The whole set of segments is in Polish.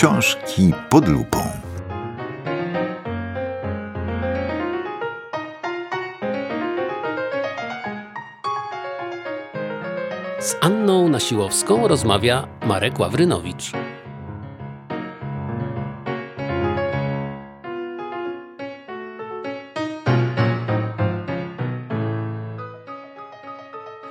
Książki pod lupą. Z Anną Nasiłowską rozmawia Marek Ławrynowicz.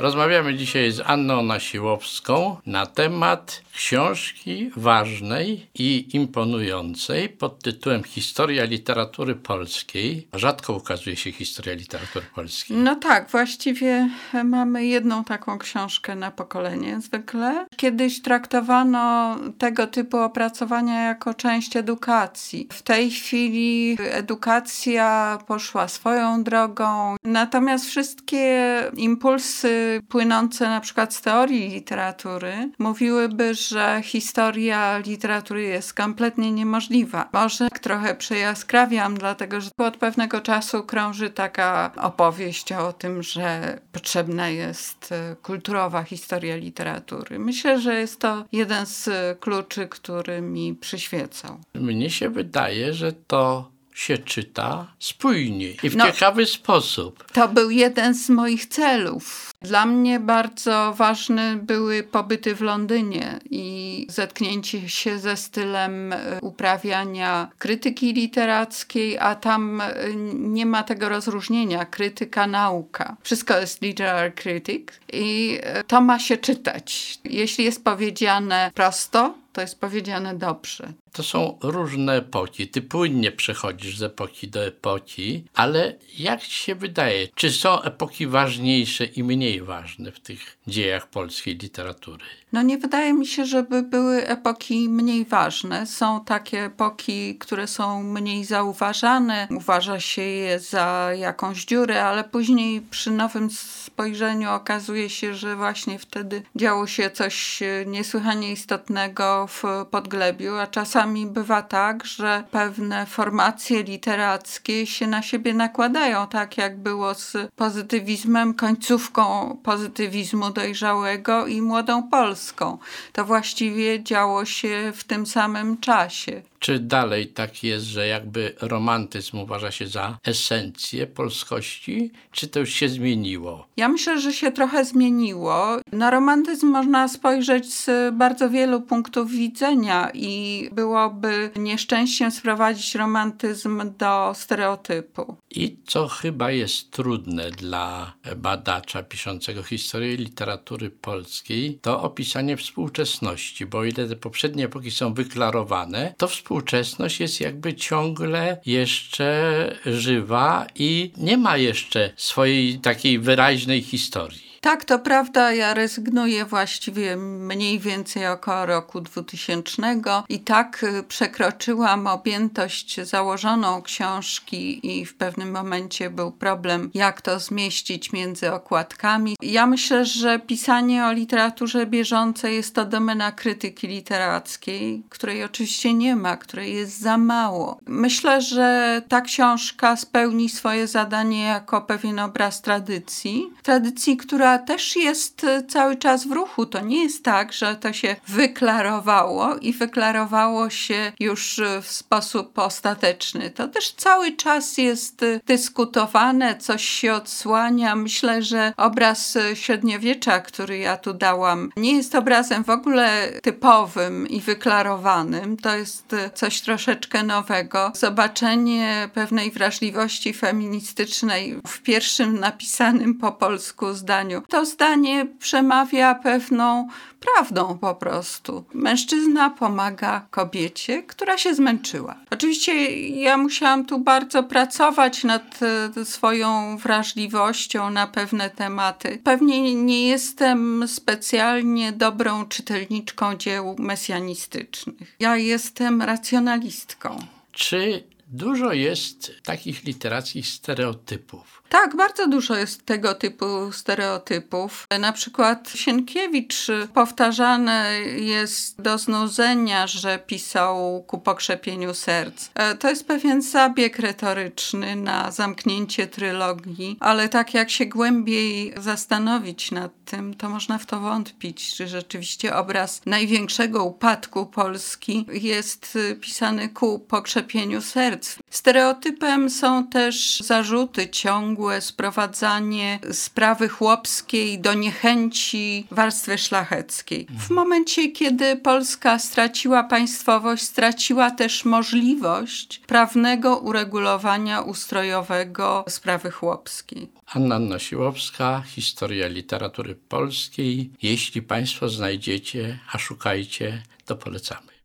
Rozmawiamy dzisiaj z Anną Nasiłowską na temat książki ważnej i imponującej pod tytułem Historia literatury polskiej. Rzadko ukazuje się historia literatury polskiej. No tak, właściwie mamy jedną taką książkę na pokolenie zwykle. Kiedyś traktowano tego typu opracowania jako część edukacji. W tej chwili edukacja poszła swoją drogą, natomiast wszystkie impulsy płynące na przykład z teorii literatury mówiłyby, że historia literatury jest kompletnie niemożliwa. Może trochę przejaskrawiam, dlatego że od pewnego czasu krąży taka opowieść o tym, że potrzebna jest e, kulturowa historia literatury. Myślę, że jest to jeden z kluczy, który mi przyświecał. Mnie się wydaje, że to się czyta spójnie i w no, ciekawy sposób. To był jeden z moich celów. Dla mnie bardzo ważne były pobyty w Londynie i zetknięcie się ze stylem e, uprawiania krytyki literackiej, a tam e, nie ma tego rozróżnienia krytyka, nauka. Wszystko jest literary critic i e, to ma się czytać. Jeśli jest powiedziane prosto, to jest powiedziane dobrze. To są różne epoki. Ty płynnie przechodzisz z epoki do epoki, ale jak ci się wydaje, czy są epoki ważniejsze i mniej ważne w tych dziejach polskiej literatury? No nie wydaje mi się, żeby były epoki mniej ważne. Są takie epoki, które są mniej zauważane. Uważa się je za jakąś dziurę, ale później przy nowym spojrzeniu okazuje się, że właśnie wtedy działo się coś niesłychanie istotnego w Podglebiu, a czasami bywa tak, że pewne formacje literackie się na siebie nakładają, tak jak było z pozytywizmem, końcówką pozytywizmu dojrzałego i młodą Polską. To właściwie działo się w tym samym czasie. Czy dalej tak jest, że jakby romantyzm uważa się za esencję polskości, czy to już się zmieniło? Ja myślę, że się trochę zmieniło. Na romantyzm można spojrzeć z bardzo wielu punktów widzenia i byłoby nieszczęściem sprowadzić romantyzm do stereotypu. I co chyba jest trudne dla badacza piszącego historię literatury polskiej, to opisanie współczesności, bo o ile te poprzednie epoki są wyklarowane, to współczesność współczesność jest jakby ciągle jeszcze żywa i nie ma jeszcze swojej takiej wyraźnej historii. Tak, to prawda. Ja rezygnuję właściwie mniej więcej około roku 2000 i tak y, przekroczyłam objętość założoną książki i w pewnym momencie był problem, jak to zmieścić między okładkami. Ja myślę, że pisanie o literaturze bieżącej jest to domena krytyki literackiej, której oczywiście nie ma, której jest za mało. Myślę, że ta książka spełni swoje zadanie jako pewien obraz tradycji. Tradycji, która też jest e, cały czas w ruchu. To nie jest tak, że to się wyklarowało i wyklarowało się już e, w sposób ostateczny. To też cały czas jest e, dyskutowane, coś się odsłania. Myślę, że obraz średniowiecza, który ja tu dałam, nie jest obrazem w ogóle typowym i wyklarowanym. To jest coś troszeczkę nowego. Zobaczenie pewnej wrażliwości feministycznej w pierwszym napisanym po polsku zdaniu to zdanie przemawia pewną prawdą po prostu. Mężczyzna pomaga kobiecie, która się zmęczyła. Oczywiście ja musiałam tu bardzo pracować nad e, swoją wrażliwością na pewne tematy. Pewnie nie jestem specjalnie dobrą czytelniczką dzieł mesjanistycznych. Ja jestem racjonalistką. Czy Dużo jest takich literackich stereotypów. Tak, bardzo dużo jest tego typu stereotypów. Na przykład Sienkiewicz powtarzane jest do znudzenia, że pisał ku pokrzepieniu serc. E, to jest pewien zabieg retoryczny na zamknięcie trylogii, ale tak jak się głębiej zastanowić nad tym, to można w to wątpić, czy rzeczywiście obraz największego upadku Polski jest pisany ku pokrzepieniu serc. Stereotypem są też zarzuty ciągłe, sprowadzanie sprawy chłopskiej do niechęci warstwy szlacheckiej. W momencie, kiedy Polska straciła państwowość, straciła też możliwość prawnego uregulowania ustrojowego sprawy chłopskiej. Anna Nosiłowska, Historia literatury polskiej. Jeśli Państwo znajdziecie, a szukajcie, to polecamy.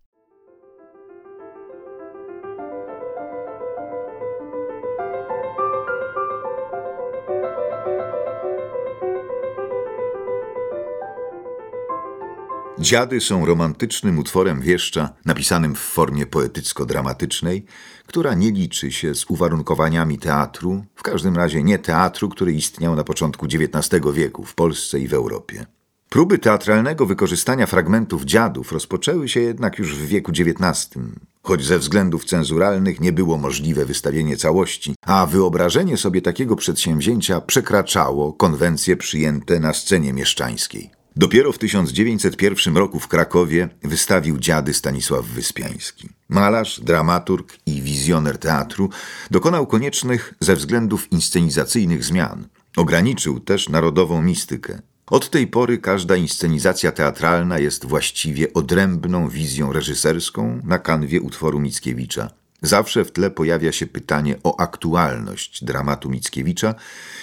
Dziady są romantycznym utworem wieszcza, napisanym w formie poetycko-dramatycznej, która nie liczy się z uwarunkowaniami teatru, w każdym razie nie teatru, który istniał na początku XIX wieku w Polsce i w Europie. Próby teatralnego wykorzystania fragmentów dziadów rozpoczęły się jednak już w wieku XIX, choć ze względów cenzuralnych nie było możliwe wystawienie całości, a wyobrażenie sobie takiego przedsięwzięcia przekraczało konwencje przyjęte na scenie mieszczańskiej. Dopiero w 1901 roku w Krakowie wystawił dziady Stanisław Wyspiański. Malarz, dramaturg i wizjoner teatru dokonał koniecznych ze względów inscenizacyjnych zmian. Ograniczył też narodową mistykę. Od tej pory każda inscenizacja teatralna jest właściwie odrębną wizją reżyserską na kanwie utworu Mickiewicza. Zawsze w tle pojawia się pytanie o aktualność dramatu Mickiewicza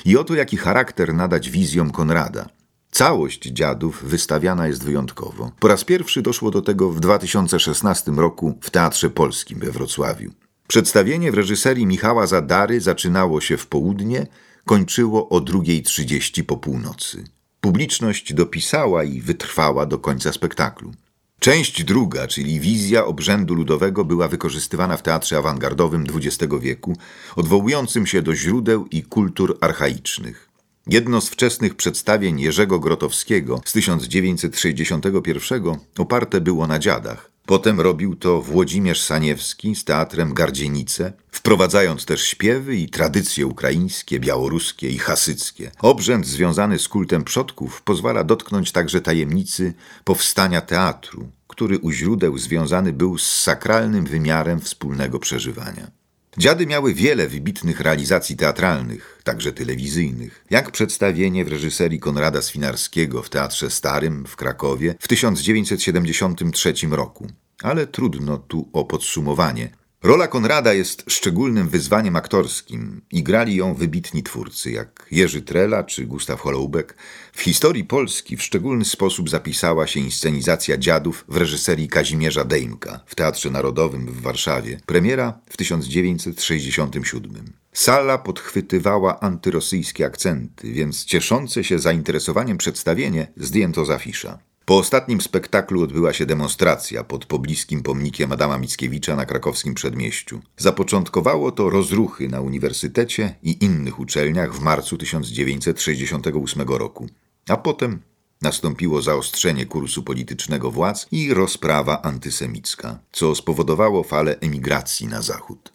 i o to, jaki charakter nadać wizjom Konrada. Całość dziadów wystawiana jest wyjątkowo. Po raz pierwszy doszło do tego w 2016 roku w Teatrze Polskim we Wrocławiu. Przedstawienie w reżyserii Michała Zadary zaczynało się w południe, kończyło o 2.30 po północy. Publiczność dopisała i wytrwała do końca spektaklu. Część druga, czyli wizja obrzędu ludowego, była wykorzystywana w teatrze awangardowym XX wieku, odwołującym się do źródeł i kultur archaicznych. Jedno z wczesnych przedstawień Jerzego Grotowskiego z 1961 oparte było na dziadach. Potem robił to Włodzimierz Saniewski z teatrem Gardzienice, wprowadzając też śpiewy i tradycje ukraińskie, białoruskie i hasyckie. Obrzęd związany z kultem przodków pozwala dotknąć także tajemnicy powstania teatru, który u źródeł związany był z sakralnym wymiarem wspólnego przeżywania. Dziady miały wiele wybitnych realizacji teatralnych, także telewizyjnych, jak przedstawienie w reżyserii Konrada Swinarskiego w Teatrze Starym w Krakowie w 1973 roku. Ale trudno tu o podsumowanie. Rola Konrada jest szczególnym wyzwaniem aktorskim i grali ją wybitni twórcy jak Jerzy Trela czy Gustaw Holoubek. W historii Polski w szczególny sposób zapisała się inscenizacja dziadów w reżyserii Kazimierza Dejmka w Teatrze Narodowym w Warszawie. Premiera w 1967. Sala podchwytywała antyrosyjskie akcenty, więc cieszące się zainteresowaniem przedstawienie zdjęto z afisza. Po ostatnim spektaklu odbyła się demonstracja pod pobliskim pomnikiem Adama Mickiewicza na krakowskim przedmieściu. Zapoczątkowało to rozruchy na uniwersytecie i innych uczelniach w marcu 1968 roku, a potem nastąpiło zaostrzenie kursu politycznego władz i rozprawa antysemicka, co spowodowało falę emigracji na zachód.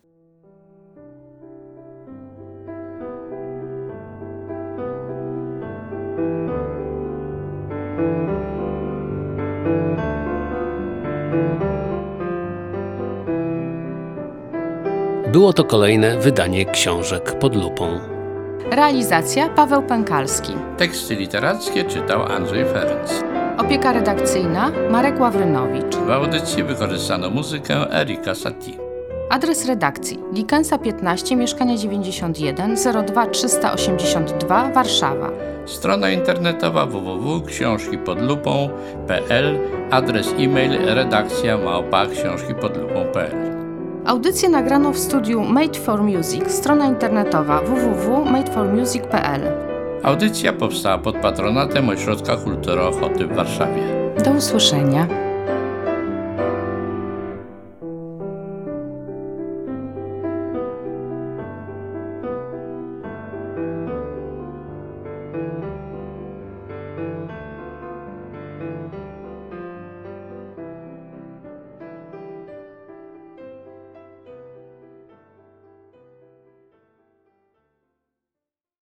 Było to kolejne wydanie książek pod lupą. Realizacja Paweł Pękalski. Teksty literackie czytał Andrzej Ferenc. Opieka redakcyjna Marek Ławrynowicz. W audycji wykorzystano muzykę Erika Satie. Adres redakcji Likensa 15, mieszkanie 91, 02 382 Warszawa. Strona internetowa www.książkipodlupą.pl Adres e-mail redakcja małpa książkipodlupą.pl Audycję nagrano w studiu Made for Music, strona internetowa www.madeformusic.pl. Audycja powstała pod patronatem Ośrodka Kultury Ochoty w Warszawie. Do usłyszenia.